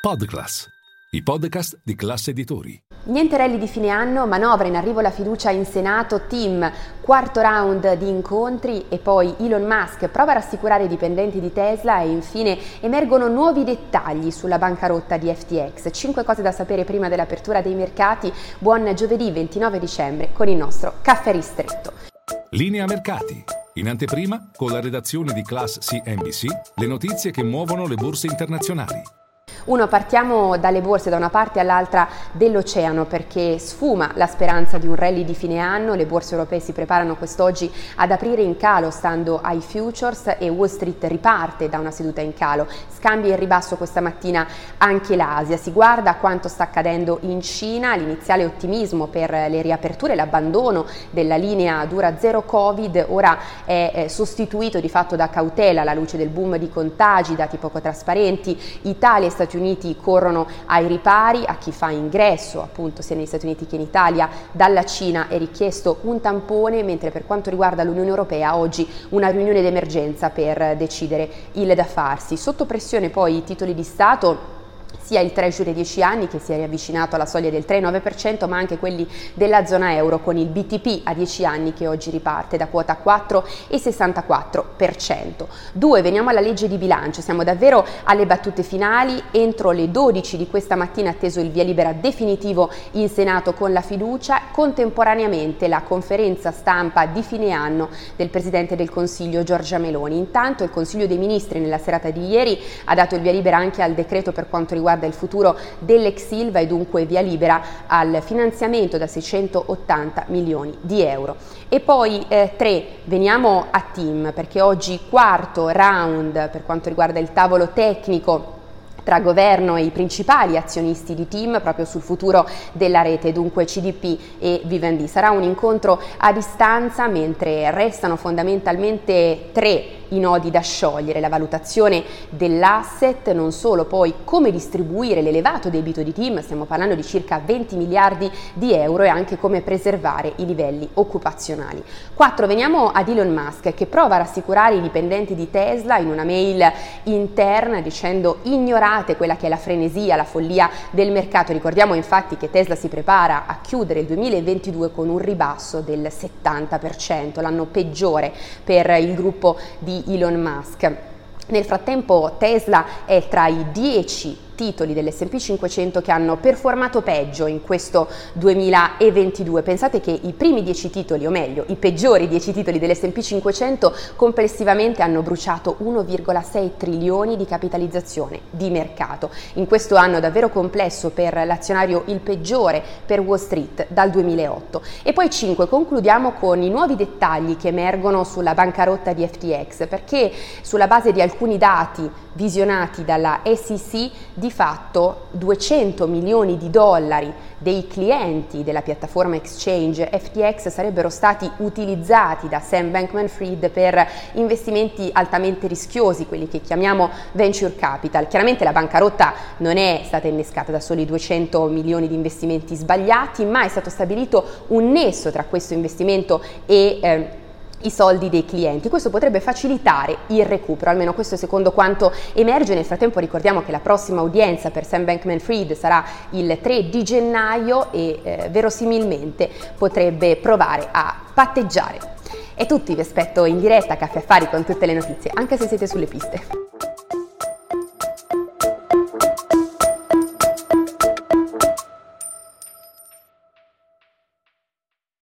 Podclass, i podcast di classe editori. Niente rally di fine anno, manovra in arrivo la fiducia in Senato, team, quarto round di incontri e poi Elon Musk prova a rassicurare i dipendenti di Tesla e infine emergono nuovi dettagli sulla bancarotta di FTX. Cinque cose da sapere prima dell'apertura dei mercati. Buon giovedì 29 dicembre con il nostro caffè ristretto. Linea mercati. In anteprima, con la redazione di Class CNBC, le notizie che muovono le borse internazionali. Uno, partiamo dalle borse da una parte all'altra dell'oceano perché sfuma la speranza di un rally di fine anno, le borse europee si preparano quest'oggi ad aprire in calo stando ai futures e Wall Street riparte da una seduta in calo, scambia in ribasso questa mattina anche l'Asia, si guarda quanto sta accadendo in Cina, l'iniziale ottimismo per le riaperture, l'abbandono della linea dura zero Covid ora è sostituito di fatto da cautela alla luce del boom di contagi, dati poco trasparenti, Italia e Stati Stati Uniti corrono ai ripari, a chi fa ingresso appunto sia negli Stati Uniti che in Italia dalla Cina è richiesto un tampone, mentre per quanto riguarda l'Unione Europea oggi una riunione d'emergenza per decidere il da farsi. Sotto pressione poi i titoli di Stato sia il Treasury 10 anni che si è riavvicinato alla soglia del 3,9%, ma anche quelli della zona euro con il BTP a 10 anni che oggi riparte da quota 4,64%. Due, veniamo alla legge di bilancio, siamo davvero alle battute finali, entro le 12 di questa mattina atteso il via libera definitivo in Senato con la fiducia, contemporaneamente la conferenza stampa di fine anno del Presidente del Consiglio Giorgia Meloni. Intanto il Consiglio dei Ministri nella serata di ieri ha dato il via libera anche al decreto per quanto riguarda riguarda il futuro dell'ex Silva e dunque via libera al finanziamento da 680 milioni di euro. E poi eh, tre, veniamo a team perché oggi quarto round per quanto riguarda il tavolo tecnico tra governo e i principali azionisti di team proprio sul futuro della rete, dunque CDP e Vivendi. Sarà un incontro a distanza mentre restano fondamentalmente tre i nodi da sciogliere, la valutazione dell'asset, non solo poi come distribuire l'elevato debito di team, stiamo parlando di circa 20 miliardi di euro e anche come preservare i livelli occupazionali. 4. Veniamo ad Elon Musk che prova a rassicurare i dipendenti di Tesla in una mail interna dicendo ignorate quella che è la frenesia, la follia del mercato. Ricordiamo infatti che Tesla si prepara a chiudere il 2022 con un ribasso del 70%, l'anno peggiore per il gruppo di Elon Musk. Nel frattempo Tesla è tra i 10 titoli dell'S&P 500 che hanno performato peggio in questo 2022. Pensate che i primi 10 titoli, o meglio, i peggiori 10 titoli dell'S&P 500 complessivamente hanno bruciato 1,6 trilioni di capitalizzazione di mercato. In questo anno davvero complesso per l'azionario il peggiore per Wall Street dal 2008. E poi 5 concludiamo con i nuovi dettagli che emergono sulla bancarotta di FTX perché sulla base di alcuni dati visionati dalla SEC di fatto 200 milioni di dollari dei clienti della piattaforma exchange FTX sarebbero stati utilizzati da Sam Bankman-Fried per investimenti altamente rischiosi, quelli che chiamiamo venture capital. Chiaramente la bancarotta non è stata innescata da soli 200 milioni di investimenti sbagliati, ma è stato stabilito un nesso tra questo investimento e eh, i soldi dei clienti. Questo potrebbe facilitare il recupero, almeno questo è secondo quanto emerge. Nel frattempo ricordiamo che la prossima udienza per Sam Bankman-Fried sarà il 3 di gennaio e eh, verosimilmente potrebbe provare a patteggiare. E tutti vi aspetto in diretta a Caffè Affari con tutte le notizie, anche se siete sulle piste.